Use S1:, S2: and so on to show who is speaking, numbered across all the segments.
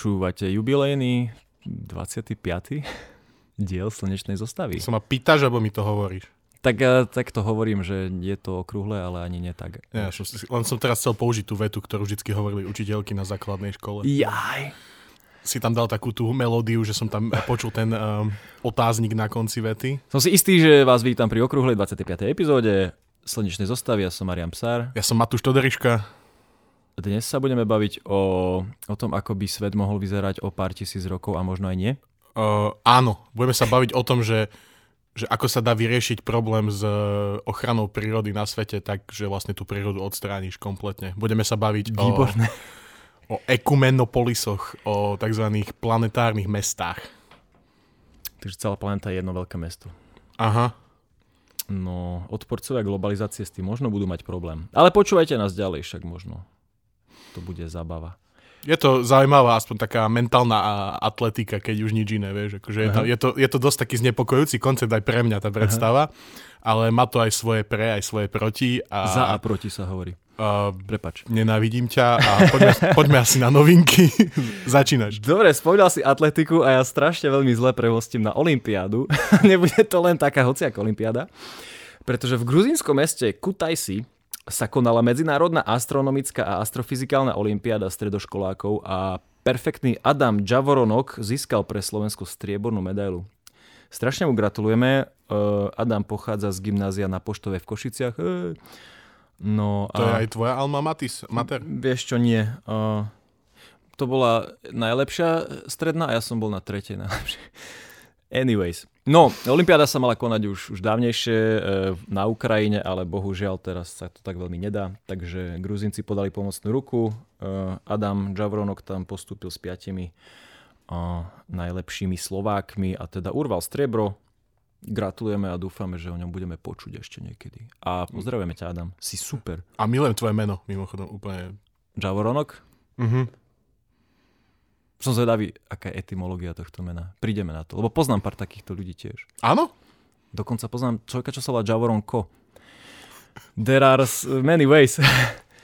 S1: Počúvate jubilejný 25. diel Slnečnej zostavy.
S2: Som ma pýtaš, alebo mi to hovoríš?
S1: Tak, eh, tak to hovorím, že je to okrúhle, ale ani nie tak.
S2: Ja, som, len som teraz chcel použiť tú vetu, ktorú vždy hovorili učiteľky na základnej škole.
S1: Jaj.
S2: Si tam dal takú tú melódiu, že som tam počul ten um, otáznik na konci vety.
S1: Som si istý, že vás vítam pri okrúhlej 25. epizóde Slnečnej zostavy. Ja som Marian Psár.
S2: Ja som Matúš Toderiška.
S1: Dnes sa budeme baviť o, o tom, ako by svet mohol vyzerať o pár tisíc rokov a možno aj nie.
S2: Uh, áno, budeme sa baviť o tom, že, že ako sa dá vyriešiť problém s ochranou prírody na svete, tak že vlastne tú prírodu odstrániš kompletne. Budeme sa baviť
S1: Výborné.
S2: o, o ekumenopolisoch, o tzv. planetárnych mestách.
S1: Takže celá planéta je jedno veľké mesto.
S2: Aha.
S1: No, odporcovia globalizácie s tým možno budú mať problém. Ale počúvajte nás ďalej, však možno to bude zabava.
S2: Je to zaujímavá, aspoň taká mentálna atletika, keď už nič iné, vieš. Akože je, to, je, to, je to dosť taký znepokojujúci koncept aj pre mňa tá predstava, Aha. ale má to aj svoje pre, aj svoje proti. A,
S1: Za a proti sa hovorí. Uh, Prepač.
S2: Nenávidím ťa a poďme, poďme asi na novinky. Začínaš.
S1: Dobre, spomínal si atletiku a ja strašne veľmi zle prehostím na Olympiádu. Nebude to len taká hociaká Olympiáda. Pretože v gruzínskom meste Kutaisi sa konala Medzinárodná astronomická a astrofyzikálna olimpiáda stredoškolákov a perfektný Adam Javoronok získal pre Slovensku striebornú medailu. Strašne mu gratulujeme. Adam pochádza z gymnázia na Poštove v Košiciach. No
S2: to a... je aj tvoja alma matis, mater?
S1: Vieš čo, nie. To bola najlepšia stredná a ja som bol na tretej najlepšej. Anyways, no, Olympiáda sa mala konať už, už dávnejšie e, na Ukrajine, ale bohužiaľ teraz sa to tak veľmi nedá, takže Gruzinci podali pomocnú ruku, e, Adam Javronok tam postúpil s piatimi e, najlepšími Slovákmi a teda urval striebro. Gratulujeme a dúfame, že o ňom budeme počuť ešte niekedy. A pozdravujeme ťa, Adam. Si super.
S2: A milujem tvoje meno, mimochodom, úplne.
S1: Javoronok?
S2: Mhm.
S1: Som zvedavý, aká je etymológia tohto mena. Prídeme na to, lebo poznám pár takýchto ľudí tiež.
S2: Áno?
S1: Dokonca poznám človeka, čo sa volá Javoron Ko. There are many ways.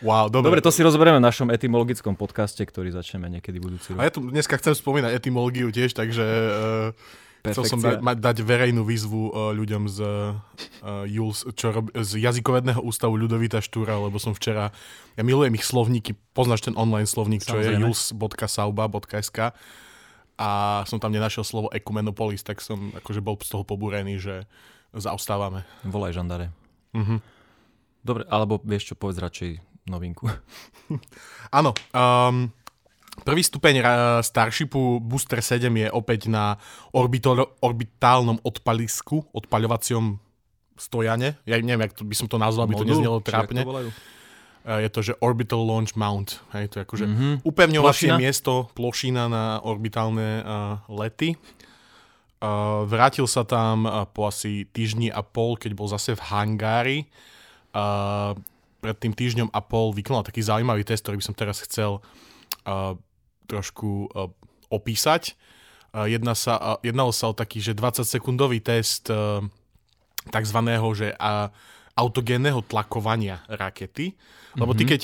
S2: Wow, dobre.
S1: dobre, to si rozberieme v našom etymologickom podcaste, ktorý začneme niekedy budúci rok.
S2: A ja tu dneska chcem spomínať etymológiu tiež, takže uh, Chcel som da- ma- dať verejnú výzvu uh, ľuďom z, uh, Jules, čo rob- z jazykovedného ústavu Ľudovita Štúra, lebo som včera, ja milujem ich slovníky, poznáš ten online slovník, čo Samozrejme. je jules.sauba.sk a som tam nenašiel slovo ekumenopolis, tak som akože bol z toho pobúrený, že zaostávame.
S1: Volaj žandare.
S2: Uh-huh.
S1: Dobre, alebo vieš čo, povedz radšej novinku.
S2: Áno, um, Prvý stupeň Starshipu Booster 7 je opäť na orbitol, orbitálnom odpalisku, odpaľovacom stojane. Ja neviem, jak to, by som to nazval, aby to neznelo trápne. To je to, že Orbital Launch Mount. Hej, to je akože mm-hmm. upevňovacie plošina? miesto, plošina na orbitálne uh, lety. Uh, vrátil sa tam uh, po asi týždni a pol, keď bol zase v hangári. Uh, pred tým týždňom a pol vykonal taký zaujímavý test, ktorý by som teraz chcel uh, trošku opísať. Jedná sa, jednalo sa o taký, že 20-sekundový test uh, takzvaného, že uh, autogénneho tlakovania rakety. Lebo ty mhm. keď,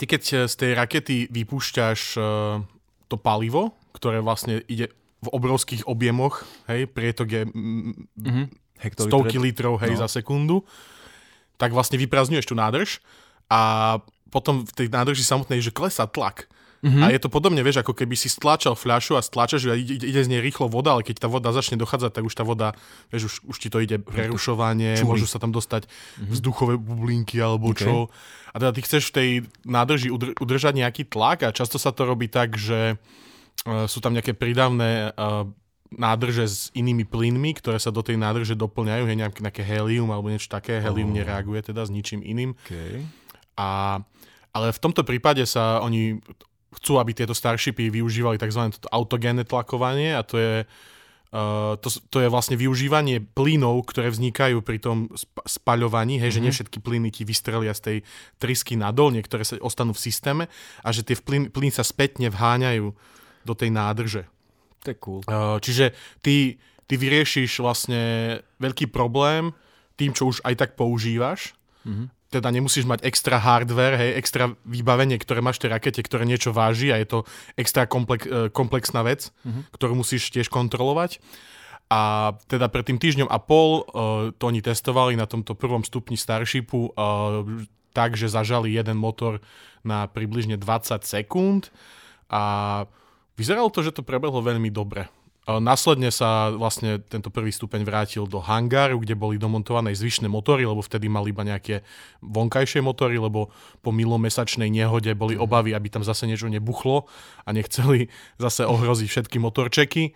S2: ty keď z tej rakety vypúšťaš uh, to palivo, ktoré vlastne ide v obrovských objemoch, hej, prietok je mm-hmm. stovky litrov, hej, no. za sekundu, tak vlastne vyprázdňuješ tú nádrž a potom v tej nádrži samotnej, že klesá tlak. Mm-hmm. A je to podobne, vieš, ako keby si stláčal fľašu a stláčaš a ide, ide z nej rýchlo voda, ale keď tá voda začne dochádzať, tak už tá voda, vieš, už, už ti to ide prerušovanie, Čuli. môžu sa tam dostať mm-hmm. vzduchové bublinky alebo okay. čo. A teda ty chceš v tej nádrži udr- udržať nejaký tlak a často sa to robí tak, že uh, sú tam nejaké prídavné uh, nádrže s inými plynmi, ktoré sa do tej nádrže doplňajú, je nejaké, nejaké helium alebo niečo také. Helium oh. nereaguje teda s ničím iným.
S1: Okay.
S2: A, ale v tomto prípade sa oni chcú, aby tieto starshipy využívali tzv. autogénne tlakovanie a to je, uh, to, to je vlastne využívanie plynov, ktoré vznikajú pri tom sp- spaľovaní, hej, mm-hmm. že nie mhm. všetky plyny ti vystrelia z tej trysky nadol, niektoré sa ostanú v systéme a že tie plyn, plyny sa spätne vháňajú do tej nádrže.
S1: To je cool.
S2: Uh, čiže ty, ty vyriešiš vlastne veľký problém tým, čo už aj tak používaš, mm-hmm teda nemusíš mať extra hardware, hej, extra vybavenie, ktoré máš v tej rakete, ktoré niečo váži a je to extra komplex, e, komplexná vec, mm-hmm. ktorú musíš tiež kontrolovať. A teda pred tým týždňom a pol uh, to oni testovali na tomto prvom stupni Starshipu uh, tak, že zažali jeden motor na približne 20 sekúnd a vyzeralo to, že to prebehlo veľmi dobre. Následne sa vlastne tento prvý stupeň vrátil do hangáru, kde boli domontované zvyšné motory, lebo vtedy mali iba nejaké vonkajšie motory, lebo po milomesačnej nehode boli mhm. obavy, aby tam zase niečo nebuchlo a nechceli zase ohroziť všetky motorčeky.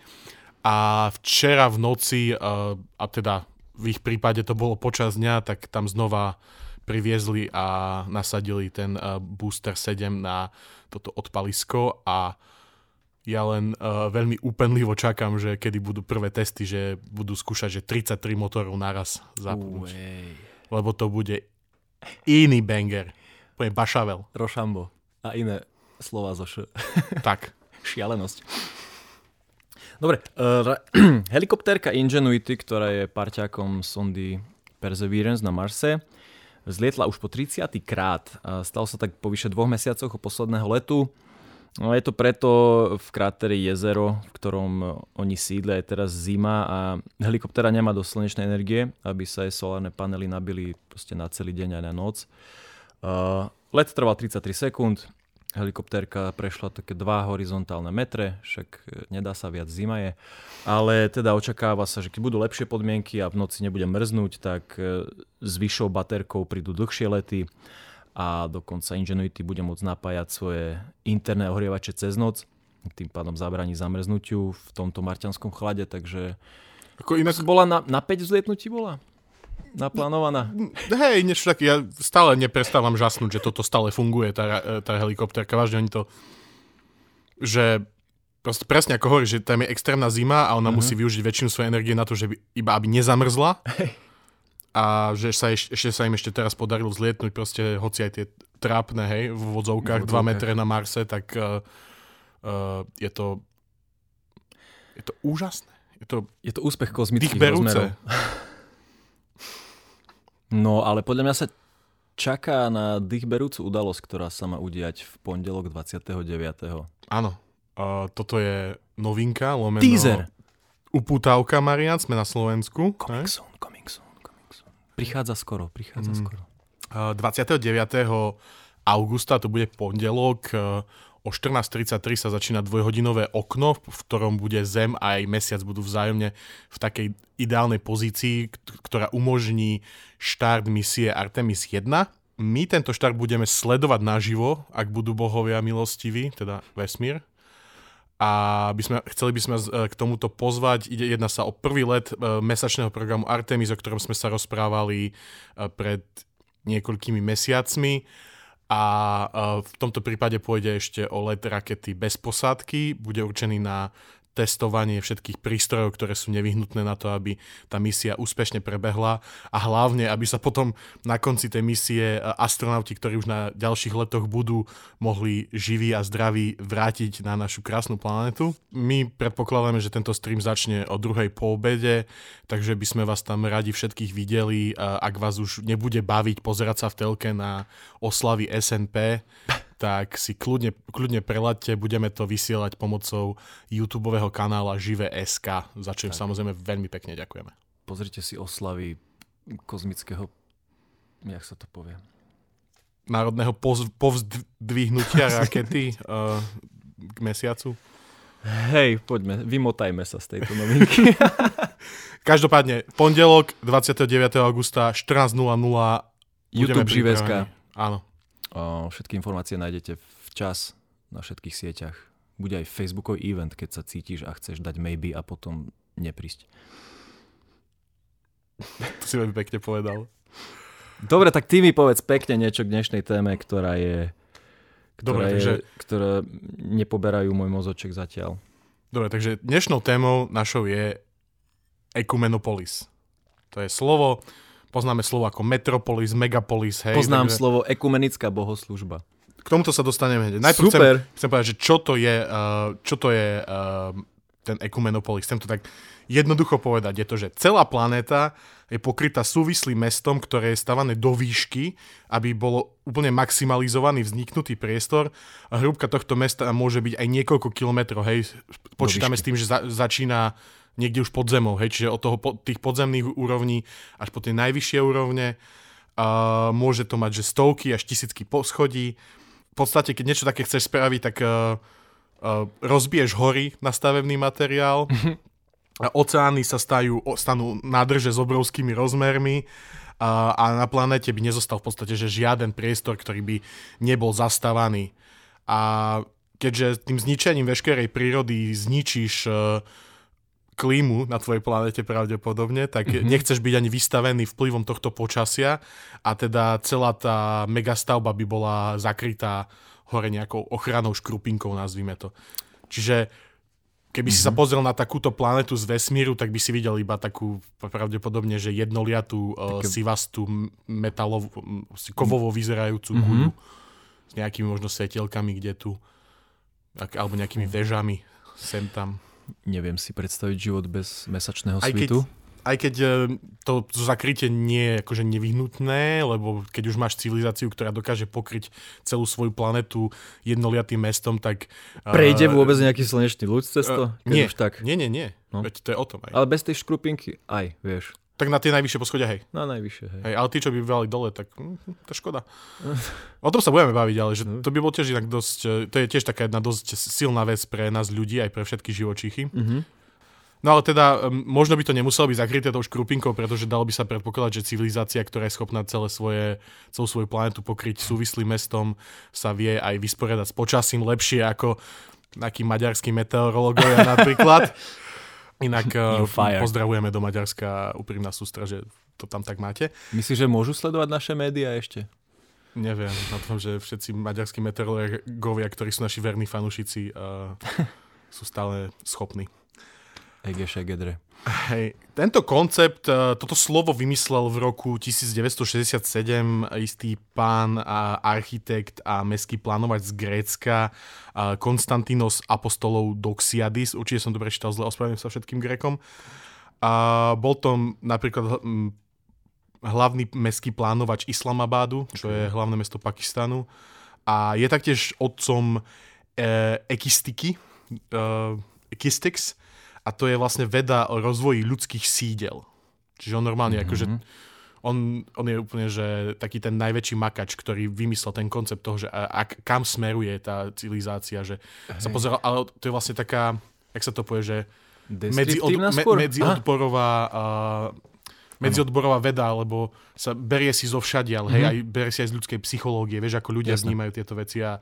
S2: A včera v noci, a teda v ich prípade to bolo počas dňa, tak tam znova priviezli a nasadili ten Booster 7 na toto odpalisko a ja len uh, veľmi úpenlivo čakám, že kedy budú prvé testy, že budú skúšať, že 33 motorov naraz zapnúť. Uej. Lebo to bude iný banger. Bude bašavel.
S1: Rošambo. A iné slova zo š.
S2: Tak.
S1: Šialenosť. Dobre, uh, helikoptérka Ingenuity, ktorá je parťákom sondy Perseverance na Marse, zlietla už po 30. krát. Stalo sa tak po vyše dvoch mesiacoch od posledného letu. No je to preto v kráteri jezero, v ktorom oni sídlia, je teraz zima a helikoptera nemá dosť slnečnej energie, aby sa jej solárne panely nabili proste na celý deň a na noc. Uh, let trval 33 sekúnd, helikoptérka prešla také dva horizontálne metre, však e, nedá sa viac, zima je. Ale teda očakáva sa, že keď budú lepšie podmienky a v noci nebude mrznúť, tak e, s vyššou baterkou prídu dlhšie lety a dokonca Ingenuity bude môcť napájať svoje interné ohrievače cez noc, tým pádom zabraní zamrznutiu v tomto marťanskom chlade, takže
S2: ako inak...
S1: bola na, na 5 vzlietnutí bola? Naplánovaná?
S2: Hej, niečo také, ja stále neprestávam žasnúť, že toto stále funguje, tá, tá helikopterka, vážne oni to, že proste presne ako hovorí, že tam je extrémna zima a ona uh-huh. musí využiť väčšinu svojej energie na to, že by, iba aby nezamrzla. Hey a že sa eš, ešte sa im ešte teraz podarilo zlietnúť proste hoci aj tie trápne, hej, v vodzovkách 2 metre na Marse, tak uh, uh, je to je to úžasné. Je to,
S1: je to úspech kozmických rozmerov. No, ale podľa mňa sa čaká na dýchberúcu udalosť, ktorá sa má udiať v pondelok 29.
S2: Áno. Uh, toto je novinka, lomeno...
S1: Teaser.
S2: Upútavka, Marian, sme na Slovensku.
S1: Coming soon. Prichádza skoro, prichádza mm. skoro.
S2: 29. augusta, to bude pondelok, o 14.33 sa začína dvojhodinové okno, v ktorom bude Zem a aj Mesiac budú vzájomne v takej ideálnej pozícii, ktorá umožní štart misie Artemis 1. My tento štart budeme sledovať naživo, ak budú bohovia milostiví, teda vesmír, a by sme, chceli by sme e, k tomuto pozvať. Ide, jedna sa o prvý let e, mesačného programu Artemis, o ktorom sme sa rozprávali e, pred niekoľkými mesiacmi. A v tomto prípade pôjde ešte o let rakety bez posádky. Bude určený na testovanie všetkých prístrojov, ktoré sú nevyhnutné na to, aby tá misia úspešne prebehla a hlavne, aby sa potom na konci tej misie astronauti, ktorí už na ďalších letoch budú, mohli živí a zdraví vrátiť na našu krásnu planetu. My predpokladáme, že tento stream začne o druhej po obede, takže by sme vás tam radi všetkých videli, ak vás už nebude baviť pozerať sa v telke na oslavy SNP, tak si kľudne, kľudne preladte, budeme to vysielať pomocou YouTube kanála Žive.sk, za čo im samozrejme veľmi pekne ďakujeme.
S1: Pozrite si oslavy kozmického, jak sa to povie?
S2: Národného poz, povzdvihnutia rakety uh, k mesiacu.
S1: Hej, poďme, vymotajme sa z tejto novinky.
S2: Každopádne, pondelok 29. augusta 14.00
S1: YouTube Živeska.
S2: Áno.
S1: Všetky informácie nájdete včas na všetkých sieťach. Bude aj Facebookový event, keď sa cítiš a chceš dať maybe a potom neprísť.
S2: To si veľmi pekne povedal.
S1: Dobre, tak ty mi povedz pekne niečo k dnešnej téme, ktorá je... Ktorá,
S2: Dobre, takže...
S1: je, ktoré nepoberajú môj mozoček zatiaľ.
S2: Dobre, takže dnešnou témou našou je Ekumenopolis. To je slovo, Poznáme slovo ako metropolis, megapolis. Hej,
S1: Poznám takže... slovo ekumenická bohoslužba.
S2: K tomuto sa dostaneme hneď. Najprv
S1: Super.
S2: Chcem, chcem povedať, že čo to je, uh, čo to je uh, ten Ekumenopolis. Chcem to tak jednoducho povedať. Je to, že celá planéta je pokrytá súvislým mestom, ktoré je stavané do výšky, aby bolo úplne maximalizovaný vzniknutý priestor. A hrúbka tohto mesta môže byť aj niekoľko kilometrov. Hej, počítame s tým, že za, začína niekde už pod zemou, hej, čiže od toho, tých podzemných úrovní až po tie najvyššie úrovne. Uh, môže to mať, že stovky až tisícky poschodí. V podstate, keď niečo také chceš spraviť, tak uh, uh, rozbiješ hory na stavebný materiál, a oceány sa stajú, stanú nádrže s obrovskými rozmermi a, a na planete by nezostal v podstate že žiaden priestor, ktorý by nebol zastávaný. A keďže tým zničením veškerej prírody zničíš uh, klímu na tvojej planete pravdepodobne, tak mm-hmm. nechceš byť ani vystavený vplyvom tohto počasia a teda celá tá megastavba by bola zakrytá hore nejakou ochranou škrupinkou, nazvime to. Čiže keby mm-hmm. si sa mhm. pozrel na takúto planetu z vesmíru, tak by si videl iba takú pravdepodobne, že jednoliatú uh, Také... sivastú metalovú, kovovo vyzerajúcu mm-hmm. guľu s nejakými možno svetielkami, kde tu alebo nejakými vežami sem tam
S1: neviem si predstaviť život bez mesačného aj svitu.
S2: Keď, aj keď e, to, to zakrytie nie je akože nevyhnutné, lebo keď už máš civilizáciu, ktorá dokáže pokryť celú svoju planetu jednoliatým mestom, tak...
S1: Prejde uh, vôbec nejaký slnečný ľud cez to?
S2: Uh, nie, už tak? nie, nie, nie. No. Veď to je o tom aj.
S1: Ale bez tej škrupinky aj, vieš.
S2: Tak na tie najvyššie poschodia, hej.
S1: Na najvyššie, hej.
S2: hej ale tí, čo by bývali dole, tak hm, to škoda. o tom sa budeme baviť, ale že no. to by bol tiež inak dosť, e, to je tiež taká jedna dosť silná vec pre nás ľudí, aj pre všetky živočíchy. Mm-hmm. No ale teda, možno by to nemuselo byť zakryté tou škrupinkou, pretože dalo by sa predpokladať, že civilizácia, ktorá je schopná celé svoje, celú svoju planetu pokryť súvislým mestom, sa vie aj vysporiadať s počasím lepšie ako nejakí maďarskí meteorológovia napríklad. Inak uh, pozdravujeme do Maďarska, úprimná sústra, že to tam tak máte.
S1: Myslíš, že môžu sledovať naše médiá ešte?
S2: Neviem, na tom, že všetci maďarskí meteorológovia, ktorí sú naši verní fanúšici, uh, sú stále schopní.
S1: Egeše Gedre.
S2: Hej, tento koncept, e, toto slovo vymyslel v roku 1967 istý pán architekt a mestský plánovač z Grécka Konstantinos Apostolov Doxiadis. Určite som dobre čítal, zle ospravedlňujem sa všetkým Grékom. A bol to napríklad hlavný mestský plánovač Islamabadu, čo je hlavné mesto Pakistanu. A je taktiež otcom e, ekistiky, e, ekistics, a to je vlastne veda o rozvoji ľudských sídel. Čiže on normálne mm-hmm. akože on, on je úplne, že taký ten najväčší makač, ktorý vymyslel ten koncept toho, že a, a kam smeruje tá civilizácia, že Hej. sa pozeral, ale to je vlastne taká, jak sa to povie, že medzi, od, me, medziodborová uh, medziodborová veda, lebo sa berie si zo všadiaľ, mm-hmm. hej, aj berie si aj z ľudskej psychológie, vieš, ako ľudia Jasne. vnímajú tieto veci a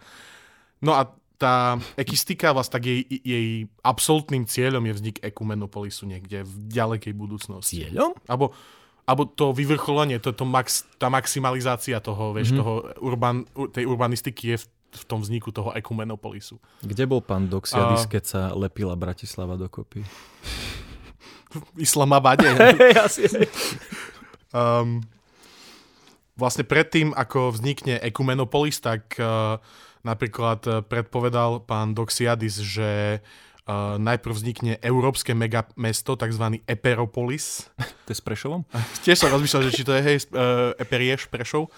S2: no a tá ekistika, vlastne tak jej, jej absolútnym cieľom je vznik ekumenopolisu niekde v ďalekej budúcnosti.
S1: Cieľom?
S2: Abo, alebo to vyvrcholenie, to, to max, tá maximalizácia toho, vieš, mm-hmm. toho urban, tej urbanistiky je v, v tom vzniku toho ekumenopolisu.
S1: Kde bol pán Doxiadis, uh, keď sa lepila Bratislava dokopy?
S2: V Islamabade.
S1: Asi.
S2: um, vlastne predtým, ako vznikne ekumenopolis, tak uh, Napríklad eh, predpovedal pán Doxiadis, že uh, najprv vznikne európske megamesto, tzv. Eperopolis.
S1: To je s Prešovom?
S2: Tiež som rozmýšľal, že či to je hej, uh, Eperieš, Prešov.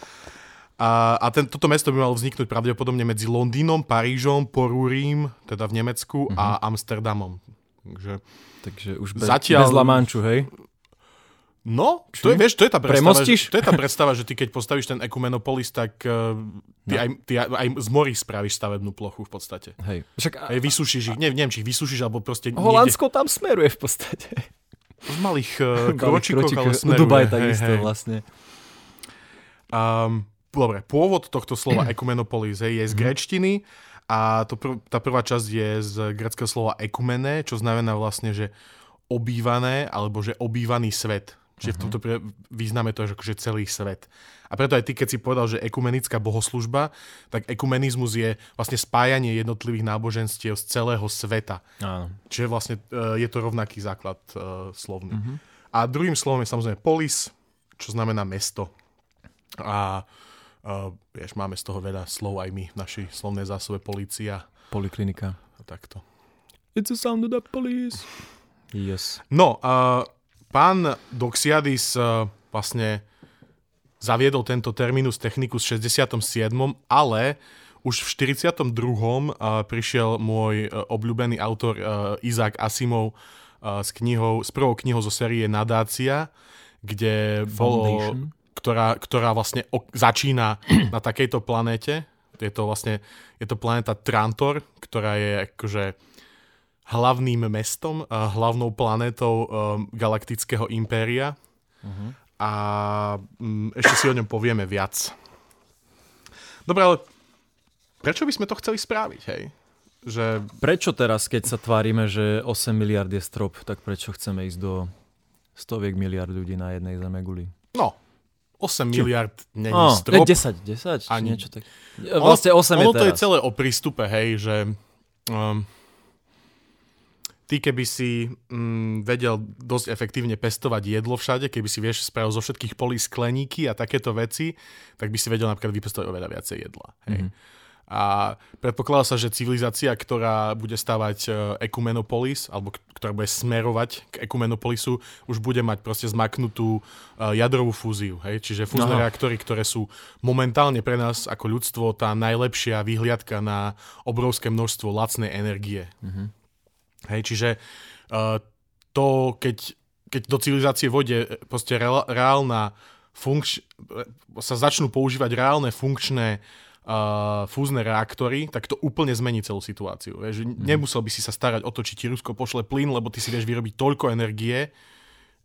S2: A, a ten, toto mesto by malo vzniknúť pravdepodobne medzi Londýnom, Parížom, Porúrím, teda v Nemecku, uh-huh. a. Amsterdamom.
S1: Takže, Takže už bez, Zatiaľ, bez Lamanču, hej?
S2: No, to je, vieš, to je tá predstava, že, to je tá predstava, že ty keď postavíš ten Ekumenopolis, tak uh, ty, no. aj, ty aj, aj z morí spravíš stavebnú plochu v podstate.
S1: Hej.
S2: Však, a, aj vysúšiš ich, neviem, neviem, či ich vysúšiš, alebo proste...
S1: Holandsko niekde... tam smeruje v podstate.
S2: V malých uh, kročikoch, ale smeruje.
S1: Dubaj takisto hej, hej. vlastne.
S2: Um, dobre, pôvod tohto slova Ekumenopolis hej, je z mm. grečtiny a to pr- tá prvá časť je z greckého slova ekumene, čo znamená vlastne, že obývané, alebo že obývaný svet Čiže uh-huh. v tomto význame to je akože celý svet. A preto aj ty, keď si povedal, že ekumenická bohoslužba, tak ekumenizmus je vlastne spájanie jednotlivých náboženstiev z celého sveta. Áno. Čiže vlastne uh, je to rovnaký základ uh, slovný. Uh-huh. A druhým slovom je samozrejme polis, čo znamená mesto. A uh, vieš, máme z toho veľa slov aj my v našej slovnej zásobe policia.
S1: Poliklinika.
S2: A takto.
S1: It's a sound of the police. Yes.
S2: No, uh, pán Doxiadis uh, vlastne zaviedol tento terminus technicus v 67., ale už v 42. Uh, prišiel môj uh, obľúbený autor Isaac Asimov s knihou, s prvou knihou zo série Nadácia, kde bolo, ktorá, ktorá vlastne začína na takejto planéte. Je to vlastne, je to planéta Trantor, ktorá je akože hlavným mestom, hlavnou planétou um, galaktického impéria. Uh-huh. A um, ešte si o ňom povieme viac. Dobre, ale prečo by sme to chceli spraviť, hej? Že...
S1: Prečo teraz, keď sa tvárime, že 8 miliard je strop, tak prečo chceme ísť do stoviek miliard ľudí na jednej zemeguli?
S2: No, 8 Či... miliard není oh, strop.
S1: 10, 10, ani niečo tak. Vlastne 8 ono, je
S2: ono
S1: teraz.
S2: to je celé o prístupe, hej, že um, ty keby si mm, vedel dosť efektívne pestovať jedlo všade, keby si vieš spravil zo všetkých polí skleníky a takéto veci, tak by si vedel napríklad vypestovať oveľa viacej jedla. Hej. Mm-hmm. A predpokladá sa, že civilizácia, ktorá bude stavať Ekumenopolis, alebo ktorá bude smerovať k Ekumenopolisu, už bude mať proste zmaknutú e, jadrovú fúziu. Hej? Čiže fúzne Aha. reaktory, ktoré sú momentálne pre nás ako ľudstvo tá najlepšia vyhliadka na obrovské množstvo lacnej energie. Mm-hmm. Hej, čiže uh, to, keď, keď do civilizácie vode e, proste reálna funkč- e, sa začnú používať reálne funkčné uh, fúzne reaktory, tak to úplne zmení celú situáciu. Vieš, mm. Nemusel by si sa starať o to, či ti Rusko pošle plyn, lebo ty si vieš vyrobiť toľko energie,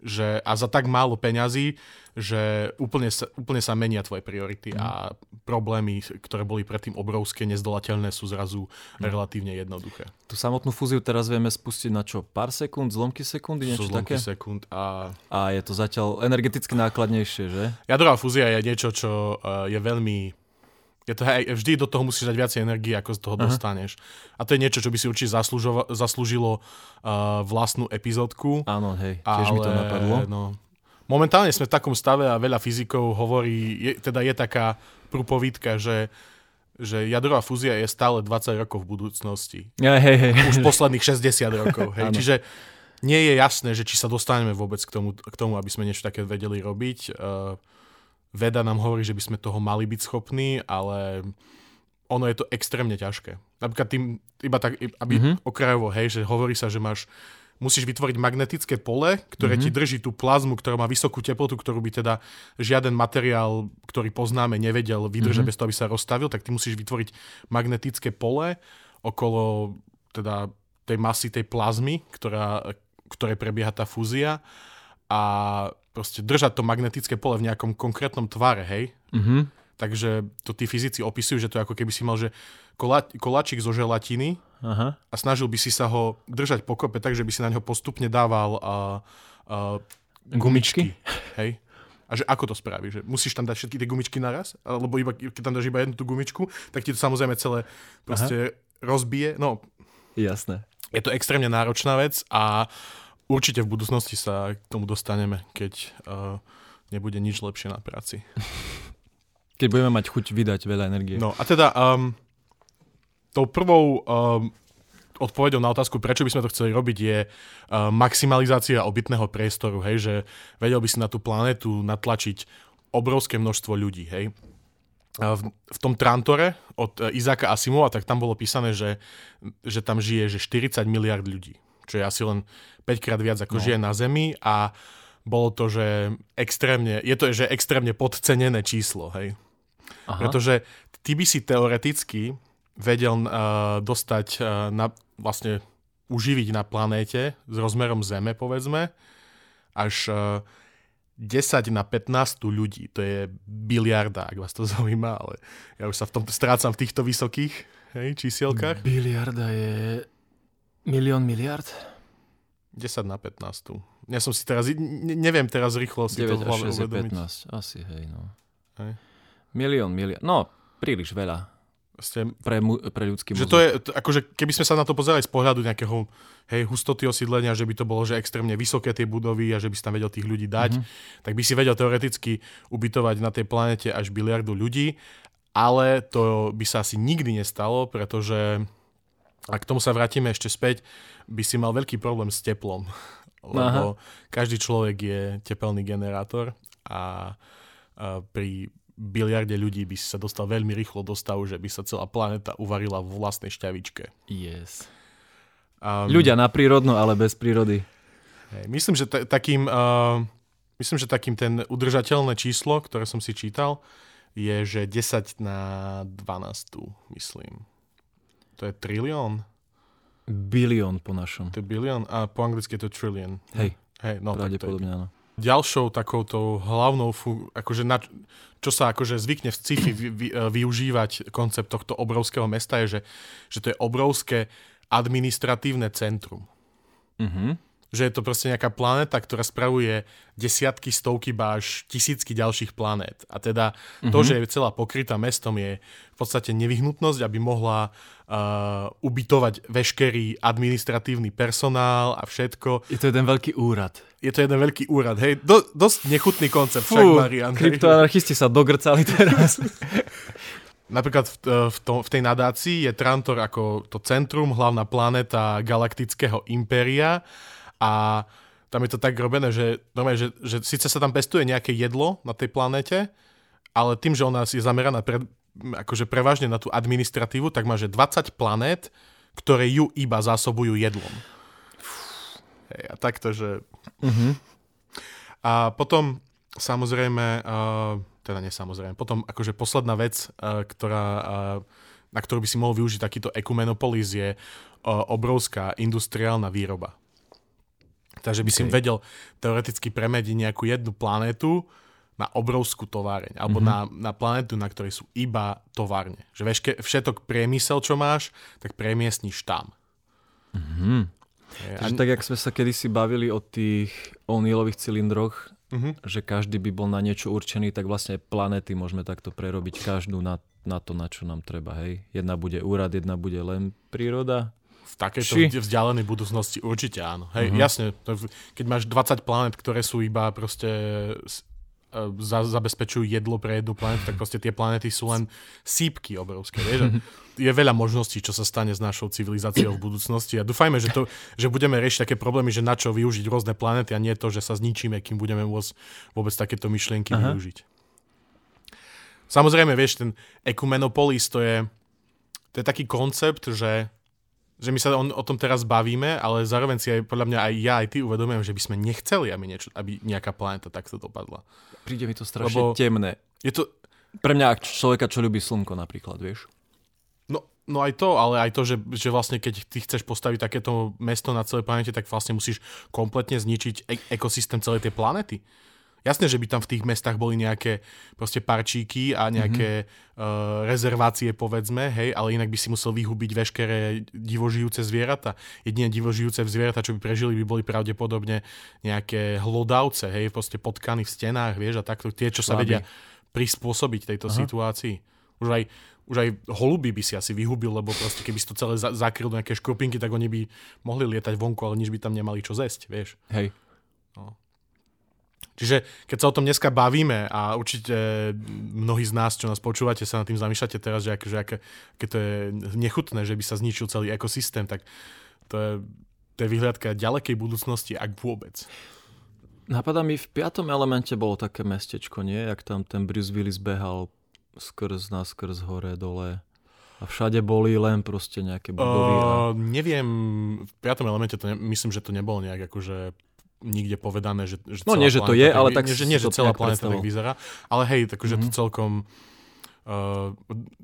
S2: že, a za tak málo peňazí, že úplne sa, úplne sa menia tvoje priority mm. a problémy, ktoré boli predtým obrovské, nezdolateľné, sú zrazu mm. relatívne jednoduché.
S1: Tú samotnú fúziu teraz vieme spustiť na čo? Pár sekúnd, zlomky sekundy, niečo
S2: sú zlomky
S1: také?
S2: sekúnd a...
S1: A je to zatiaľ energeticky nákladnejšie, že?
S2: Jadrová fúzia je niečo, čo uh, je veľmi je to, hej, vždy do toho musíš dať viacej energie, ako z toho Aha. dostaneš. A to je niečo, čo by si určite zaslúžilo uh, vlastnú epizódku.
S1: Áno, hej, tiež ale, mi to napadlo.
S2: No, momentálne sme v takom stave a veľa fyzikov hovorí, je, teda je taká prúpovídka, že že jadrová fúzia je stále 20 rokov v budúcnosti.
S1: Ja, hej, hej.
S2: Už posledných 60 rokov. Hej. Čiže nie je jasné, že či sa dostaneme vôbec k tomu, k tomu aby sme niečo také vedeli robiť. Uh, veda nám hovorí, že by sme toho mali byť schopní, ale ono je to extrémne ťažké. Napríklad tým, iba tak, aby mm-hmm. okrajovo, hej, že hovorí sa, že máš musíš vytvoriť magnetické pole, ktoré mm-hmm. ti drží tú plazmu, ktorá má vysokú teplotu, ktorú by teda žiaden materiál, ktorý poznáme, nevedel vydržať mm-hmm. bez toho, aby sa rozstavil, tak ty musíš vytvoriť magnetické pole okolo teda tej masy, tej plazmy, ktorá, ktoré prebieha tá fúzia a proste držať to magnetické pole v nejakom konkrétnom tvare, hej? Mm-hmm. Takže to tí fyzici opisujú, že to je ako keby si mal, že kola, koláčik zo želatiny Aha. a snažil by si sa ho držať pokope tak, že by si na neho postupne dával a, a, gumičky. Hej? A že ako to spravíš? Že musíš tam dať všetky tie gumičky naraz? Alebo iba, keď tam dáš iba jednu tú gumičku, tak ti to samozrejme celé proste Aha. rozbije. No,
S1: Jasné.
S2: Je to extrémne náročná vec a určite v budúcnosti sa k tomu dostaneme, keď uh, nebude nič lepšie na práci.
S1: Keď budeme mať chuť vydať veľa energie.
S2: No a teda um, tou prvou um, odpovedou na otázku, prečo by sme to chceli robiť, je uh, maximalizácia obytného priestoru, hej, že vedel by si na tú planetu natlačiť obrovské množstvo ľudí, hej. V, v tom Trantore od Izáka Asimova, tak tam bolo písané, že, že tam žije že 40 miliard ľudí, čo je asi len 5 krát viac ako no. žije na Zemi a bolo to, že extrémne, je to, že extrémne podcenené číslo, hej. Aha. Pretože ty by si teoreticky vedel uh, dostať uh, na, vlastne uživiť na planéte s rozmerom Zeme, povedzme, až uh, 10 na 15 ľudí. To je biliarda, ak vás to zaujíma, ale ja už sa v tom strácam v týchto vysokých hej, čísielkach.
S1: Biliarda je milión miliard?
S2: 10 na 15. Ja som si teraz, ne, neviem teraz rýchlo si 9 to
S1: hlave uvedomiť. 15, asi, hej, no. Hej. Milión, milión, no, príliš veľa. Ste, pre, mu, pre ľudský
S2: že to je, to, akože keby sme sa na to pozerali z pohľadu nejakého hej, hustoty osídlenia, že by to bolo že extrémne vysoké tie budovy a že by si tam vedel tých ľudí dať, mm-hmm. tak by si vedel teoreticky ubytovať na tej planete až biliardu ľudí, ale to by sa asi nikdy nestalo, pretože A k tomu sa vrátime ešte späť, by si mal veľký problém s teplom. Lebo Aha. každý človek je tepelný generátor a, a pri biliarde ľudí by si sa dostal veľmi rýchlo do stavu, že by sa celá planéta uvarila v vlastnej šťavičke.
S1: Yes. Um, Ľudia na prírodno, ale bez prírody.
S2: Hej, myslím, že t- takým, uh, myslím, že takým ten udržateľné číslo, ktoré som si čítal, je, že 10 na 12, myslím. To je trilión?
S1: Bilión po našom.
S2: To je bilión a po anglicky je to trillion.
S1: Hej,
S2: Hej no,
S1: pravdepodobne áno.
S2: Ďalšou takouto hlavnou, akože na, čo sa akože zvykne v sci-fi vy, vy, využívať koncept tohto obrovského mesta je, že, že to je obrovské administratívne centrum.
S1: Mm-hmm
S2: že je to proste nejaká planéta, ktorá spravuje desiatky, stovky, až tisícky ďalších planét. A teda mm-hmm. to, mhm. že je celá pokrytá mestom, je v podstate nevyhnutnosť, aby mohla uh, ubytovať veškerý administratívny personál a všetko.
S1: Je to jeden veľký úrad.
S2: Je to jeden veľký úrad, hej. Do, dosť nechutný koncept Fú, však, Marian.
S1: Kryptoanarchisti sa dogrcali teraz.
S2: Napríklad v, e, v, to, v tej nadácii je Trantor ako to centrum, hlavná planéta galaktického impéria a tam je to tak robené, že, normálne, že, že síce sa tam pestuje nejaké jedlo na tej planete, ale tým, že ona je zameraná pre, akože prevažne na tú administratívu, tak má, že 20 planét, ktoré ju iba zásobujú jedlom. Hej, a takto, že...
S1: Uh-huh.
S2: A potom, samozrejme, uh, teda nesamozrejme, potom akože posledná vec, uh, ktorá, uh, na ktorú by si mohol využiť takýto ekumenopolis je uh, obrovská industriálna výroba. Takže by okay. si vedel teoreticky premediť nejakú jednu planétu na obrovskú továreň, alebo mm-hmm. na, na planetu, na ktorej sú iba továrne. Že veške, všetok priemysel, čo máš, tak premiestníš tam.
S1: Mm-hmm. Je, Takže tak, jak sme sa kedysi bavili o tých O'Neillových cylindroch, mm-hmm. že každý by bol na niečo určený, tak vlastne planety môžeme takto prerobiť každú na, na to, na čo nám treba. Hej? Jedna bude úrad, jedna bude len príroda
S2: v takejto Či? vzdialenej budúcnosti určite áno. Hej, uh-huh. jasne, keď máš 20 planet, ktoré sú iba proste e, za, zabezpečujú jedlo pre jednu planetu, tak proste tie planety sú len sípky obrovské. Vieš? Je veľa možností, čo sa stane s našou civilizáciou v budúcnosti a dúfajme, že, to, že budeme riešiť také problémy, že na čo využiť rôzne planety a nie to, že sa zničíme, kým budeme môcť vôbec takéto myšlienky Aha. využiť. Samozrejme, vieš, ten ekumenopolis to je, to je taký koncept, že že my sa o, o tom teraz bavíme, ale zároveň si aj podľa mňa aj ja, aj ty uvedomujem, že by sme nechceli, aby, niečo, aby nejaká planéta takto dopadla.
S1: Príde mi to strašne Lebo temné. Je to... Pre mňa človeka, čo ľubí slnko napríklad, vieš?
S2: No, no aj to, ale aj to, že, že vlastne keď ty chceš postaviť takéto mesto na celej planete, tak vlastne musíš kompletne zničiť e- ekosystém celej tej planety. Jasné, že by tam v tých mestách boli nejaké proste parčíky a nejaké mm-hmm. uh, rezervácie, povedzme, hej, ale inak by si musel vyhubiť veškeré divožijúce zvieratá. Jedine divožijúce zvieratá, čo by prežili, by boli pravdepodobne nejaké hlodavce, hej, proste potkany v stenách, vieš, a takto tie, čo sa vedia prispôsobiť tejto Aha. situácii. Už aj, už aj holuby by si asi vyhubil, lebo proste keby si to celé zakryl do nejaké škrupinky, tak oni by mohli lietať vonku, ale nič by tam nemali čo zesť, vieš.
S1: Hej.
S2: No. Čiže keď sa o tom dneska bavíme a určite mnohí z nás, čo nás počúvate, sa nad tým zamýšľate teraz, že, aké, že aké, aké to je nechutné, že by sa zničil celý ekosystém, tak to je, to je vyhľadka ďalekej budúcnosti, ak vôbec.
S1: Napadá mi, v piatom elemente bolo také mestečko, nie? Jak tam ten Bruce Willis behal skrz nás, skrz hore, dole. A všade boli len proste nejaké budovy. Uh, a...
S2: Neviem, v piatom elemente to ne, myslím, že to nebolo nejak akože nikde povedané, že, že
S1: No nie, že to je, ale tak...
S2: Nie, že, nie, že celá planeta tak vyzerá, ale hej, takže mm-hmm. to mhm. celkom uh,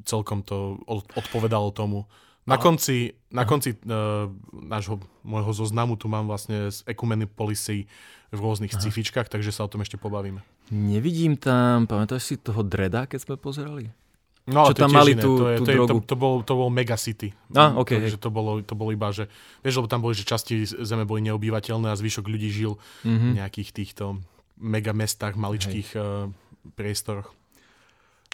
S2: celkom to odpovedalo tomu. Na konci, na konci uh, nášho, môjho zoznamu tu mám vlastne z Ecumeny Policy v rôznych Aha. scifičkách, takže sa o tom ešte pobavíme.
S1: Nevidím tam, pamätáš si toho Dreda, keď sme pozerali?
S2: No, čo tam mali tú, to, je, tú to, je, drogu. To, to, bol, to bol Megacity.
S1: Ah, okay,
S2: to, že to, bolo, to bolo iba, že... Vieš, lebo tam boli, že časti zeme boli neobývateľné a zvyšok ľudí žil mm-hmm. v nejakých týchto megamestách, maličkých uh, priestoroch.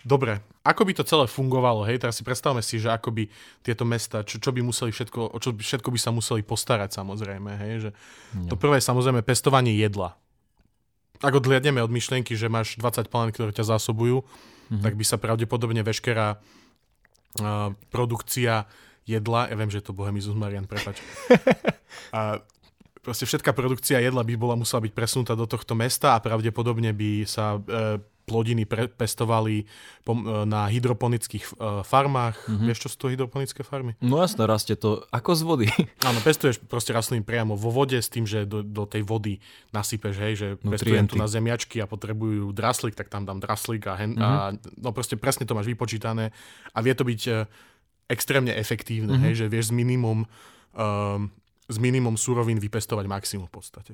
S2: Dobre, ako by to celé fungovalo, hej? Teraz si predstavme si, že ako by tieto mesta, čo, čo by museli všetko, o čo by, všetko by sa museli postarať samozrejme, hej? Že no. To prvé samozrejme pestovanie jedla. Ak odhliadneme od myšlienky, že máš 20 planét, ktoré ťa zásobujú, mm-hmm. tak by sa pravdepodobne veškerá uh, produkcia jedla, ja viem, že je to Bohemizus Marian, prepač. A proste všetká produkcia jedla by bola musela byť presunutá do tohto mesta a pravdepodobne by sa e, plodiny pre, pestovali pom, e, na hydroponických e, farmách. Mm-hmm. Vieš, čo sú to hydroponické farmy?
S1: No jasne, rastie to ako z vody.
S2: Áno, pestuješ proste rastliny priamo vo vode s tým, že do, do tej vody nasypeš, hej, že Nutrienty. pestujem tu na zemiačky a potrebujú draslík, tak tam dám draslík a, hen, mm-hmm. a no proste presne to máš vypočítané a vie to byť e, extrémne efektívne, mm-hmm. hej, že vieš s minimum, um, s minimum surovín vypestovať maximum v podstate.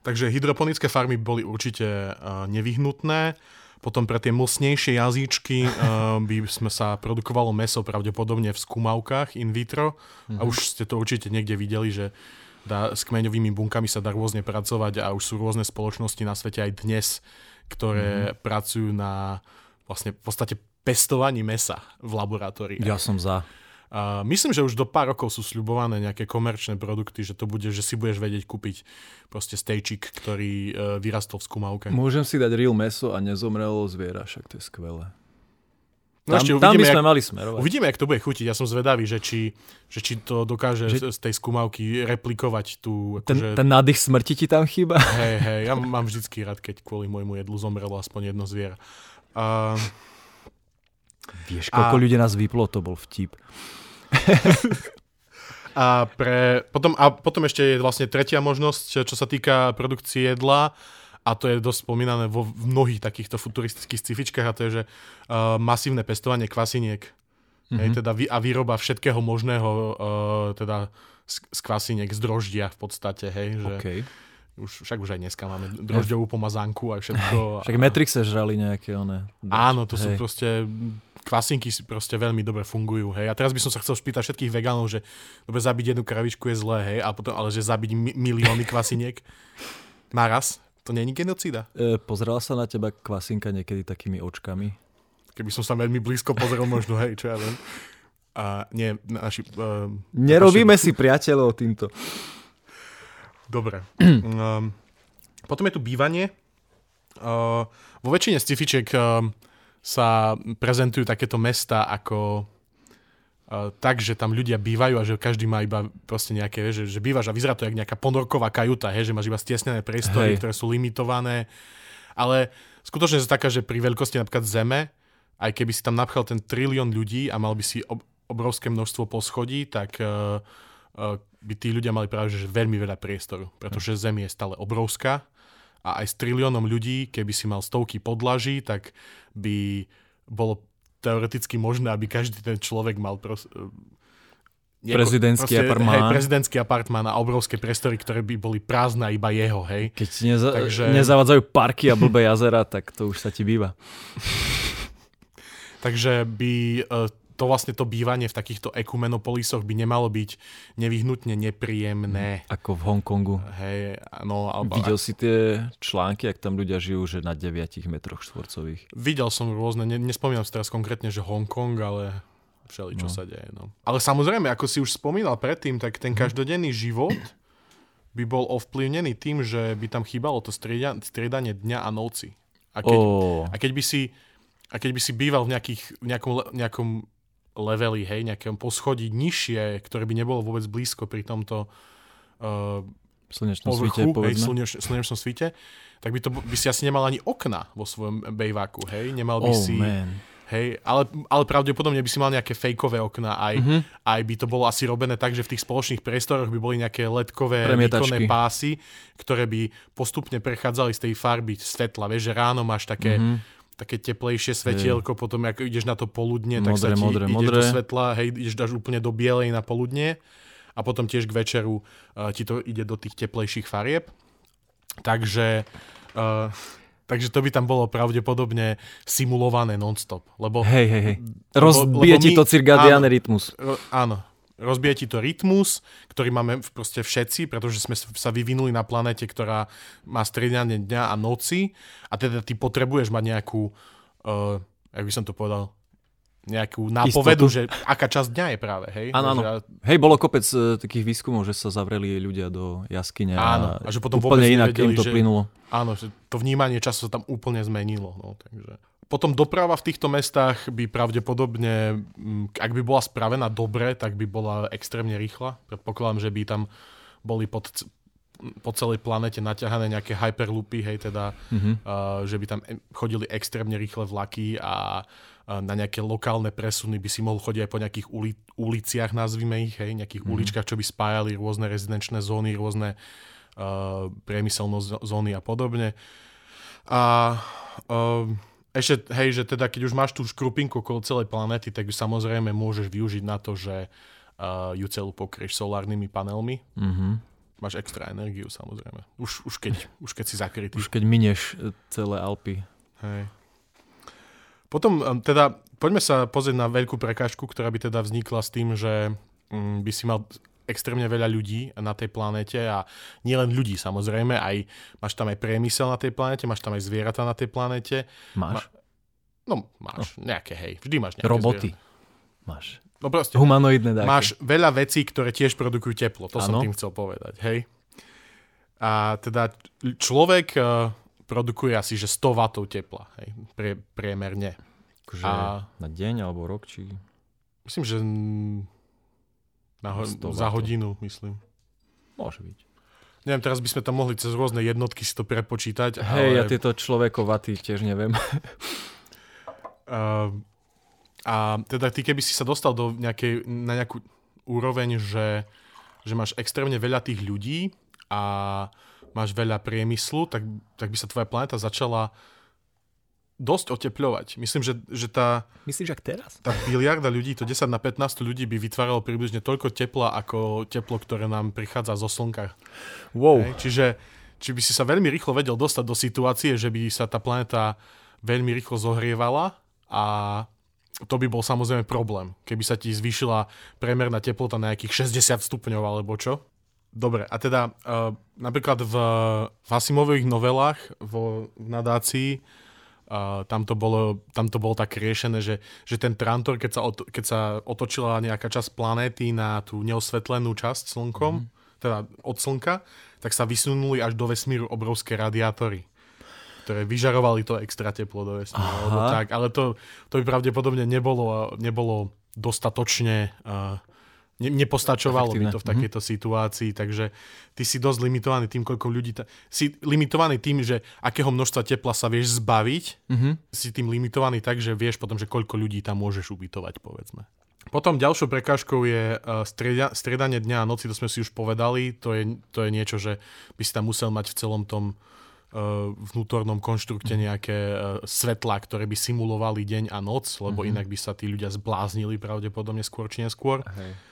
S2: Takže hydroponické farmy boli určite uh, nevyhnutné. Potom pre tie mlsnejšie jazyčky uh, by sme sa produkovalo meso pravdepodobne v skúmavkách in vitro. Mm-hmm. A už ste to určite niekde videli, že dá, s kmeňovými bunkami sa dá rôzne pracovať a už sú rôzne spoločnosti na svete aj dnes, ktoré mm-hmm. pracujú na vlastne v podstate pestovaní mesa v laboratórii.
S1: Ja som za.
S2: A myslím, že už do pár rokov sú sľubované nejaké komerčné produkty, že to bude, že si budeš vedieť kúpiť proste stejčik, ktorý uh, vyrastol v skúmavke.
S1: Môžem si dať real meso a nezomrelo zviera, však to je skvelé. No tam, ešte tam by sme jak, mali smerovať.
S2: Uvidíme, jak to bude chutiť. Ja som zvedavý, že či, že či to dokáže že... z tej skúmavky replikovať tú...
S1: Ten, akože... ten nádych smrti ti tam chýba?
S2: Hej, hej, ja mám vždycky rád, keď kvôli môjmu jedlu zomrelo aspoň jedno zviera. Uh...
S1: Vieš, koľko a... ľudí nás vyplo, to bol vtip.
S2: a, pre, potom, a potom ešte je vlastne tretia možnosť, čo sa týka produkcie jedla a to je dosť spomínané vo v mnohých takýchto futuristických scifičkách a to je, že uh, masívne pestovanie kvasiniek mm-hmm. hej, teda vy, a výroba všetkého možného uh, teda z, z kvasiniek, z droždia v podstate, hej, že
S1: okay.
S2: už, však už aj dneska máme drožďovú pomazánku a všetko.
S1: Však Matrixe žrali nejaké one.
S2: Áno, to hej. sú proste kvasinky si proste veľmi dobre fungujú, hej. A teraz by som sa chcel spýtať všetkých vegánov, že dobre, zabiť jednu kravičku je zlé, hej, a potom, ale že zabiť mi- milióny kvasiniek naraz, to není genocída.
S1: E, pozrela sa na teba kvasinka niekedy takými očkami?
S2: Keby som sa veľmi blízko pozrel, možno, hej, čo ja viem. A nie, naši... Uh,
S1: Nerobíme naši... si priateľov týmto.
S2: Dobre. um, potom je tu bývanie. Uh, vo väčšine scifičiek uh, sa prezentujú takéto mesta ako uh, tak, že tam ľudia bývajú a že každý má iba proste nejaké, že, že bývaš a vyzerá to jak nejaká ponorková kajuta, he, že máš iba stiesnené priestory, Hej. ktoré sú limitované. Ale skutočne je to taká, že pri veľkosti napríklad Zeme, aj keby si tam napchal ten trilión ľudí a mal by si ob- obrovské množstvo poschodí, tak uh, uh, by tí ľudia mali práve že veľmi veľa priestoru, pretože Zem je stále obrovská a aj s triliónom ľudí, keby si mal stovky podlaží, tak by bolo teoreticky možné, aby každý ten človek mal pros-
S1: Nieko, prezidentský proste, apartmán.
S2: Hej, prezidentský apartmán a obrovské priestory, ktoré by boli prázdne iba jeho, hej.
S1: Keď neza- Takže... nezavadzajú parky a blbé jazera, tak to už sa ti býva.
S2: Takže by uh, to vlastne to bývanie v takýchto ekumenopolisoch by nemalo byť nevyhnutne nepríjemné.
S1: Ako v Hongkongu.
S2: Hej, no, alebo...
S1: Videl si tie články, ak tam ľudia žijú, že na 9 metroch štvorcových?
S2: Videl som rôzne, ne, nespomínam si teraz konkrétne, že Hongkong, ale všeli, čo no. sa deje. No. Ale samozrejme, ako si už spomínal predtým, tak ten mhm. každodenný život by bol ovplyvnený tým, že by tam chýbalo to striedanie dňa a noci. A keď, oh. a keď by si a keď by si býval v, nejakých, v nejakom, nejakom levely, hej, nejakom poschodí nižšie, ktoré by nebolo vôbec blízko pri tomto uh,
S1: slnečnom povrchu, svite,
S2: hej, slneč, slnečnom svite, tak by, to, by si asi nemal ani okna vo svojom bejváku, hej, nemal by
S1: oh,
S2: si...
S1: Man.
S2: Hej, ale, ale pravdepodobne by si mal nejaké fejkové okná, aj, mm-hmm. aj by to bolo asi robené tak, že v tých spoločných priestoroch by boli nejaké ledkové výkonné pásy, ktoré by postupne prechádzali z tej farby svetla. Vieš, že ráno máš také mm-hmm také teplejšie svetielko, hey. potom ako ideš na to poludne, tak sa ti modré, ideš modré. do svetla, hej, ideš dáš úplne do bielej na poludne a potom tiež k večeru uh, ti to ide do tých teplejších farieb. Takže uh, Takže to by tam bolo pravdepodobne simulované non-stop. Lebo,
S1: hej, hej, hej. Rozbije ti to cirkadiálny rytmus.
S2: Áno, rozbije ti to rytmus, ktorý máme proste všetci, pretože sme sa vyvinuli na planete, ktorá má striedanie dňa a noci a teda ty potrebuješ mať nejakú, uh, jak by som to povedal, nejakú nápovedu, Istotu. že aká časť dňa je práve, hej?
S1: Áno, áno. Ja... Hej, bolo kopec uh, takých výskumov, že sa zavreli ľudia do jaskyne
S2: áno, a, a že potom
S1: úplne inak nevedeli, im to
S2: že...
S1: plynulo.
S2: Áno, že to vnímanie času sa tam úplne zmenilo, no, takže... potom doprava v týchto mestách by pravdepodobne, mm, ak by bola spravená dobre, tak by bola extrémne rýchla. Predpokladám, že by tam boli pod, po celej planete naťahané nejaké hyperloopy, hej, teda, mm-hmm. uh, že by tam e, chodili extrémne rýchle vlaky a uh, na nejaké lokálne presuny by si mohol chodiť aj po nejakých uli- uliciach, nazvime ich, hej, nejakých mm-hmm. uličkách, čo by spájali rôzne rezidenčné zóny, rôzne uh, priemyselné zóny a podobne. A uh, ešte, hej, že teda keď už máš tú škrupinku okolo celej planéty, tak ju samozrejme môžeš využiť na to, že uh, ju celú pokrieš solárnymi panelmi. Mm-hmm máš extra energiu samozrejme. Už, už, keď, už keď si zakrytý.
S1: Už keď minieš e, celé Alpy.
S2: Hej. Potom teda poďme sa pozrieť na veľkú prekážku, ktorá by teda vznikla s tým, že mm, by si mal extrémne veľa ľudí na tej planete a nielen ľudí samozrejme, aj máš tam aj priemysel na tej planete, máš tam aj zvieratá na tej planete.
S1: Máš?
S2: Ma, no, máš no. nejaké, hej. Vždy máš nejaké
S1: Roboty.
S2: Zviera.
S1: Máš.
S2: No proste.
S1: Humanoidné dáky.
S2: Máš veľa vecí, ktoré tiež produkujú teplo. To ano. som tým chcel povedať, hej. A teda človek uh, produkuje asi že 100 W tepla, hej, prie, priemerne.
S1: Akože a... na deň alebo rok, či...
S2: Myslím, že na ho- za hodinu, myslím.
S1: Môže byť.
S2: Neviem, teraz by sme tam mohli cez rôzne jednotky si to prepočítať.
S1: Hej, ale... ja tieto človekovaty tiež neviem.
S2: uh, A teda ty, keby si sa dostal do nejakej, na nejakú úroveň, že, že máš extrémne veľa tých ľudí a máš veľa priemyslu, tak, tak by sa tvoja planéta začala dosť otepľovať. Myslím, že, že tá...
S1: Myslíš, ak teraz?
S2: Tá biliarda ľudí, to 10 na 15 ľudí by vytváralo približne toľko tepla, ako teplo, ktoré nám prichádza zo slnka.
S1: Wow.
S2: Hej? Čiže či by si sa veľmi rýchlo vedel dostať do situácie, že by sa tá planéta veľmi rýchlo zohrievala a to by bol samozrejme problém, keby sa ti zvýšila priemerná teplota na nejakých 60 stupňov alebo čo. Dobre, a teda uh, napríklad v, v Asimových novelách vo, v nadácii uh, tam, to bolo, tam to bolo tak riešené, že, že ten Trantor, keď sa, oto, keď sa otočila nejaká časť planéty na tú neosvetlenú časť slnkom, mm-hmm. teda od slnka, tak sa vysunuli až do vesmíru obrovské radiátory ktoré vyžarovali to extra teplo do vesmíru. Alebo tak, ale to, to by pravdepodobne nebolo, nebolo dostatočne... Uh, ne, nepostačovalo by to v takejto mm-hmm. situácii, takže ty si dosť limitovaný tým, koľko ľudí... Ta... Si limitovaný tým, že akého množstva tepla sa vieš zbaviť, mm-hmm. si tým limitovaný tak, že vieš potom, že koľko ľudí tam môžeš ubytovať, povedzme. Potom ďalšou prekážkou je uh, strieda, striedanie dňa a noci, to sme si už povedali, to je, to je niečo, že by si tam musel mať v celom tom uh, vnútornom konštrukte mhm. nejaké uh, svetlá, ktoré by simulovali deň a noc, lebo mm-hmm. inak by sa tí ľudia zbláznili pravdepodobne skôr či neskôr. Hej.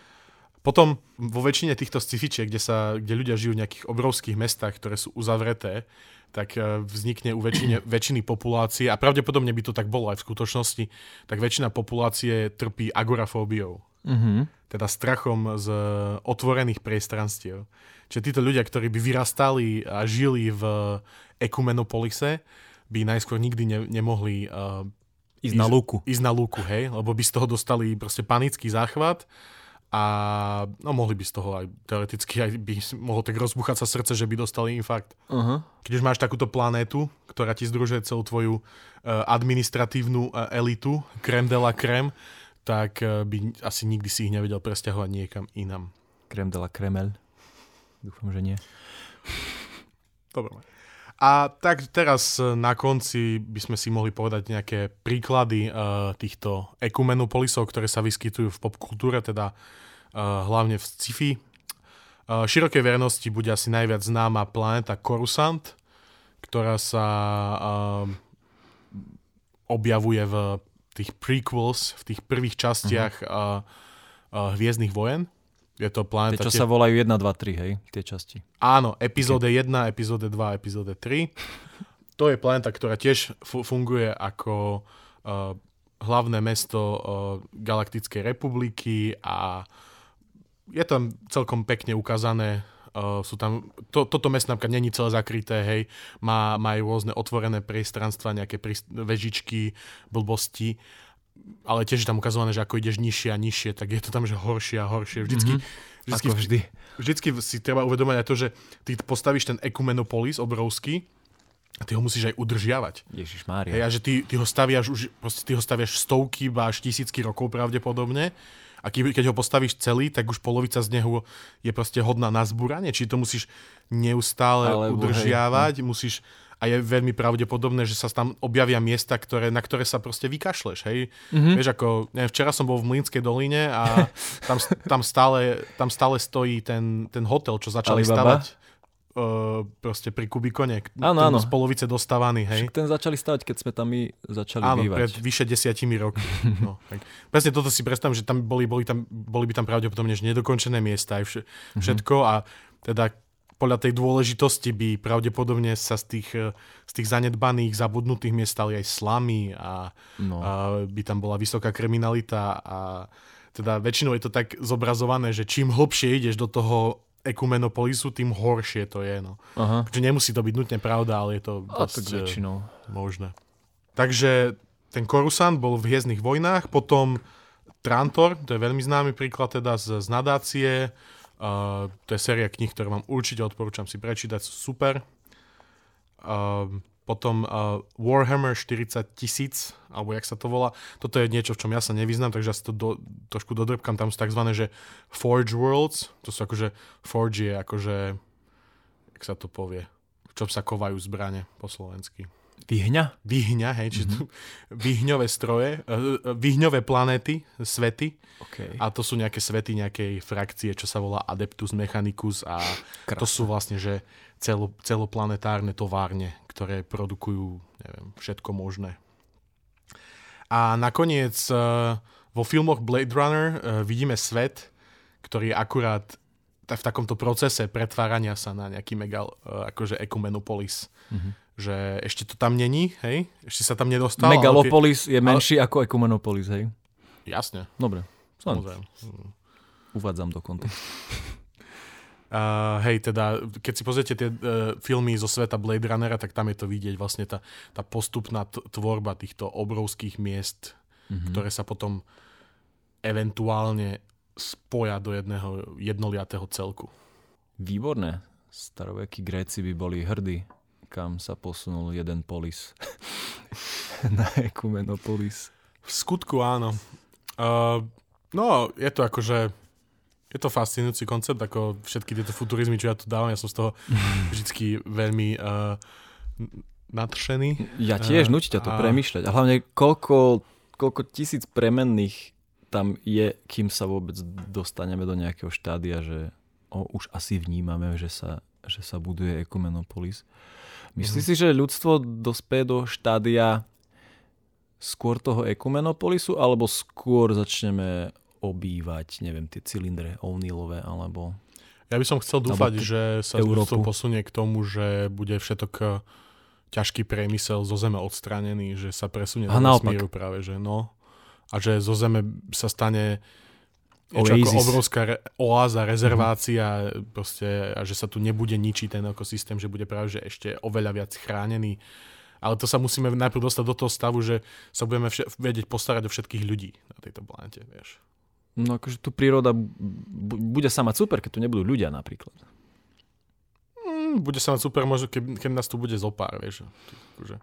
S2: Potom vo väčšine týchto scifičiek, kde, sa, kde ľudia žijú v nejakých obrovských mestách, ktoré sú uzavreté, tak uh, vznikne u väčšine, väčšiny populácie, a pravdepodobne by to tak bolo aj v skutočnosti, tak väčšina populácie trpí agorafóbiou. Mm-hmm. Teda strachom z otvorených priestranstiev. Čiže títo ľudia, ktorí by vyrastali a žili v Ekumenopolise, by najskôr nikdy ne, nemohli uh,
S1: ísť, ísť na lúku.
S2: Ísť na lúku, hej, lebo by z toho dostali proste panický záchvat a no, mohli by z toho aj teoreticky aj by mohlo tak rozbuchať sa srdce, že by dostali infarkt. Uh-huh. Keď už máš takúto planétu, ktorá ti združuje celú tvoju uh, administratívnu uh, elitu, krem de la krem, tak uh, by asi nikdy si ich nevedel presťahovať niekam inam.
S1: Krem de la kremel. Dúfam, že nie.
S2: Dobre. A tak teraz e, na konci by sme si mohli povedať nejaké príklady uh, týchto ekumenopolisov, ktoré sa vyskytujú v popkultúre, teda uh, hlavne v sci-fi. Uh, širokej verejnosti bude asi najviac známa planéta Coruscant, ktorá sa uh, objavuje v tých prequels, v tých prvých častiach uh-huh. uh, uh, Hviezdnych vojen. Je to
S1: planeta... Tie, čo tie... sa volajú 1, 2, 3, hej? Tie časti.
S2: Áno, epizóde okay. 1, epizóde 2, epizóde 3. To je planeta, ktorá tiež funguje ako uh, hlavné mesto uh, Galaktickej republiky a je tam celkom pekne ukázané Uh, sú tam, to, toto mesto napríklad není celé zakryté, hej, má, má aj rôzne otvorené priestranstva, nejaké príst- vežičky, blbosti ale tiež je tam ukazované, že ako ideš nižšie a nižšie, tak je to tam, že horšie a horšie. Vždycky, mm-hmm.
S1: vždycky, ako vždy.
S2: vždycky si treba uvedomať aj to, že ty postavíš ten Ekumenopolis obrovský A ty ho musíš aj udržiavať.
S1: Ježiš Mária.
S2: Hej, a že ty, ty ho staviaš už, proste ty ho staviaš stovky, až tisícky rokov pravdepodobne. A keď ho postavíš celý, tak už polovica z neho je proste hodná na zbúranie. Či to musíš neustále Alebo, udržiavať, hej, no. musíš a je veľmi pravdepodobné, že sa tam objavia miesta, ktoré, na ktoré sa proste vykašleš, hej. Mm-hmm. Vieš, ako, neviem, včera som bol v Mlínskej doline a tam, tam, stále, tam stále stojí ten, ten hotel, čo začali Alibaba? stavať uh, proste pri Kubikone.
S1: Áno, áno.
S2: Z polovice dostávaný, hej.
S1: Však ten začali stavať, keď sme tam my začali
S2: áno,
S1: bývať.
S2: pred vyše desiatimi rokmi. no, tak. Presne toto si predstavím, že tam boli, boli, tam, boli by tam pravdepodobne nedokončené miesta aj mhm. všetko a teda podľa tej dôležitosti by pravdepodobne sa z tých, eh, z tých zanedbaných, zabudnutých miest stali aj slamy a, no. a by tam bola vysoká kriminalita a teda väčšinou je to tak zobrazované, že čím hlbšie ideš do toho ekumenopolisu, tým horšie to je. No. Aha. Takže nemusí to byť nutne pravda, ale je to dosť
S1: tak väčšinou.
S2: možné. Takže ten Korusant bol v Hviezdnych vojnách, potom Trantor, to je veľmi známy príklad teda z, z nadácie, Uh, to je séria kníh, ktoré vám určite odporúčam si prečítať, sú super. Uh, potom uh, Warhammer 40 tisíc, alebo jak sa to volá. Toto je niečo, v čom ja sa nevyznam, takže ja sa to do, trošku dodrbkam. Tam sú tzv. že Forge Worlds, to sú akože Forge je akože, jak sa to povie, v čom sa kovajú zbrane po slovensky.
S1: Vyhňa?
S2: Vyhňa, hej, čiže mm-hmm. vyhňové stroje, uh, vyhňové planéty, svety.
S1: Okay.
S2: A to sú nejaké svety nejakej frakcie, čo sa volá Adeptus Mechanicus a Krásne. to sú vlastne, že celo, celoplanetárne továrne, ktoré produkujú, neviem, všetko možné. A nakoniec uh, vo filmoch Blade Runner vidíme svet, ktorý je akurát v takomto procese pretvárania sa na nejaký megal, akože Ecumenopolis. Mm-hmm že ešte to tam není, hej? Ešte sa tam nedostal.
S1: Megalopolis ale... je menší ale... ako Ekumenopolis, hej?
S2: Jasne.
S1: Dobre. Samozrejme. Uvádzam do kontextu.
S2: Uh, hej, teda, keď si pozriete tie uh, filmy zo sveta Blade Runnera, tak tam je to vidieť vlastne tá, tá postupná tvorba týchto obrovských miest, mm-hmm. ktoré sa potom eventuálne spoja do jedného jednoliatého celku.
S1: Výborné. Starovekí Gréci by boli hrdí kam sa posunul jeden polis na Ekumenopolis.
S2: V skutku áno. Uh, no, je to akože je to fascinujúci koncept, ako všetky tieto futurizmy, čo ja tu dávam, ja som z toho vždy veľmi uh, nadšený.
S1: Ja tiež, uh, nutí ťa to a... premyšľať. A hlavne koľko, koľko tisíc premenných tam je, kým sa vôbec dostaneme do nejakého štádia, že o, už asi vnímame, že sa, že sa buduje Ekumenopolis. Myslíš mm-hmm. si, že ľudstvo dospie do štádia skôr toho ekumenopolisu, alebo skôr začneme obývať, neviem, tie cylindre O'Neillové, alebo...
S2: Ja by som chcel dúfať, že sa ľudstvo posunie k tomu, že bude všetok eh, ťažký priemysel zo Zeme odstranený, že sa presunie do vesmíru práve, že no. A že zo Zeme sa stane Oasis. ako obrovská re- oáza, rezervácia mm-hmm. proste, a že sa tu nebude ničiť ten ekosystém, že bude práve že ešte oveľa viac chránený. Ale to sa musíme najprv dostať do toho stavu, že sa budeme vše- vedieť postarať o všetkých ľudí na tejto planete, vieš.
S1: No akože tu príroda b- bude sa mať super, keď tu nebudú ľudia napríklad.
S2: Mm, bude sa mať super možno, keď, keď nás tu bude zopár, vieš. Akože,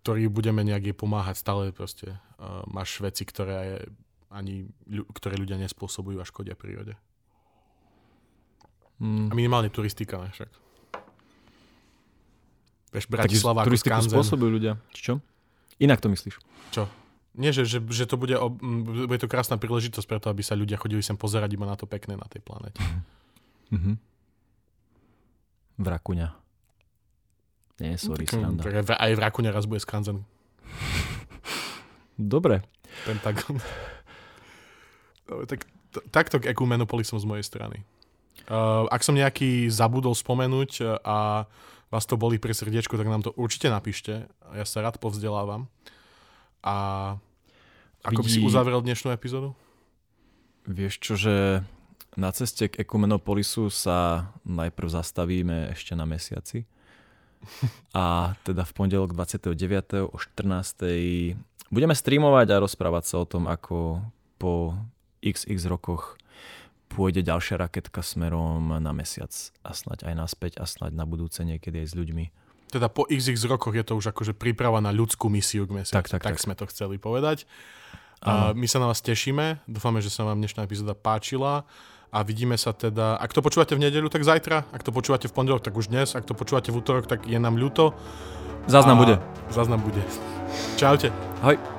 S2: ktorý budeme nejak jej pomáhať stále proste. Uh, máš veci, ktoré ani, ktoré ľudia nespôsobujú a škodia prírode. Mm. A minimálne turistika, však. Vieš, Bratislava
S1: turistiku Skanzen. spôsobujú ľudia. Čo? Inak to myslíš?
S2: Čo? Nie, že, že, že to bude, bude to krásna príležitosť preto, aby sa ľudia chodili sem pozerať iba na to pekné na tej planete.
S1: Mm-hmm. Vrakuňa. Nie, sorry, tak, sranda.
S2: Aj Vrakuňa raz bude Skanzen.
S1: Dobre.
S2: Pentagon. Tak, takto k ekumenopolisom z mojej strany. Uh, ak som nejaký zabudol spomenúť uh, a vás to boli pri srdiečku, tak nám to určite napíšte. Ja sa rád povzdelávam. A ako Vidí... by si uzavrel dnešnú epizódu?
S1: Vieš čo, že na ceste k Ekumenopolisu sa najprv zastavíme ešte na mesiaci. A teda v pondelok 29. o 14. budeme streamovať a rozprávať sa o tom, ako po xx rokoch pôjde ďalšia raketka smerom na mesiac a snaď aj naspäť a snaď na budúce niekedy aj s ľuďmi.
S2: teda po XX rokoch je to už akože príprava na ľudskú misiu k mesiacu.
S1: Tak, tak,
S2: tak
S1: tak.
S2: sme to chceli povedať. A my sa na vás tešíme, dúfame, že sa vám dnešná epizóda páčila a vidíme sa teda, ak to počúvate v nedeľu, tak zajtra, ak to počúvate v pondelok, tak už dnes, ak to počúvate v útorok, tak je nám ľúto.
S1: Záznam bude.
S2: Záznam bude. Čaute.
S1: Ahoj.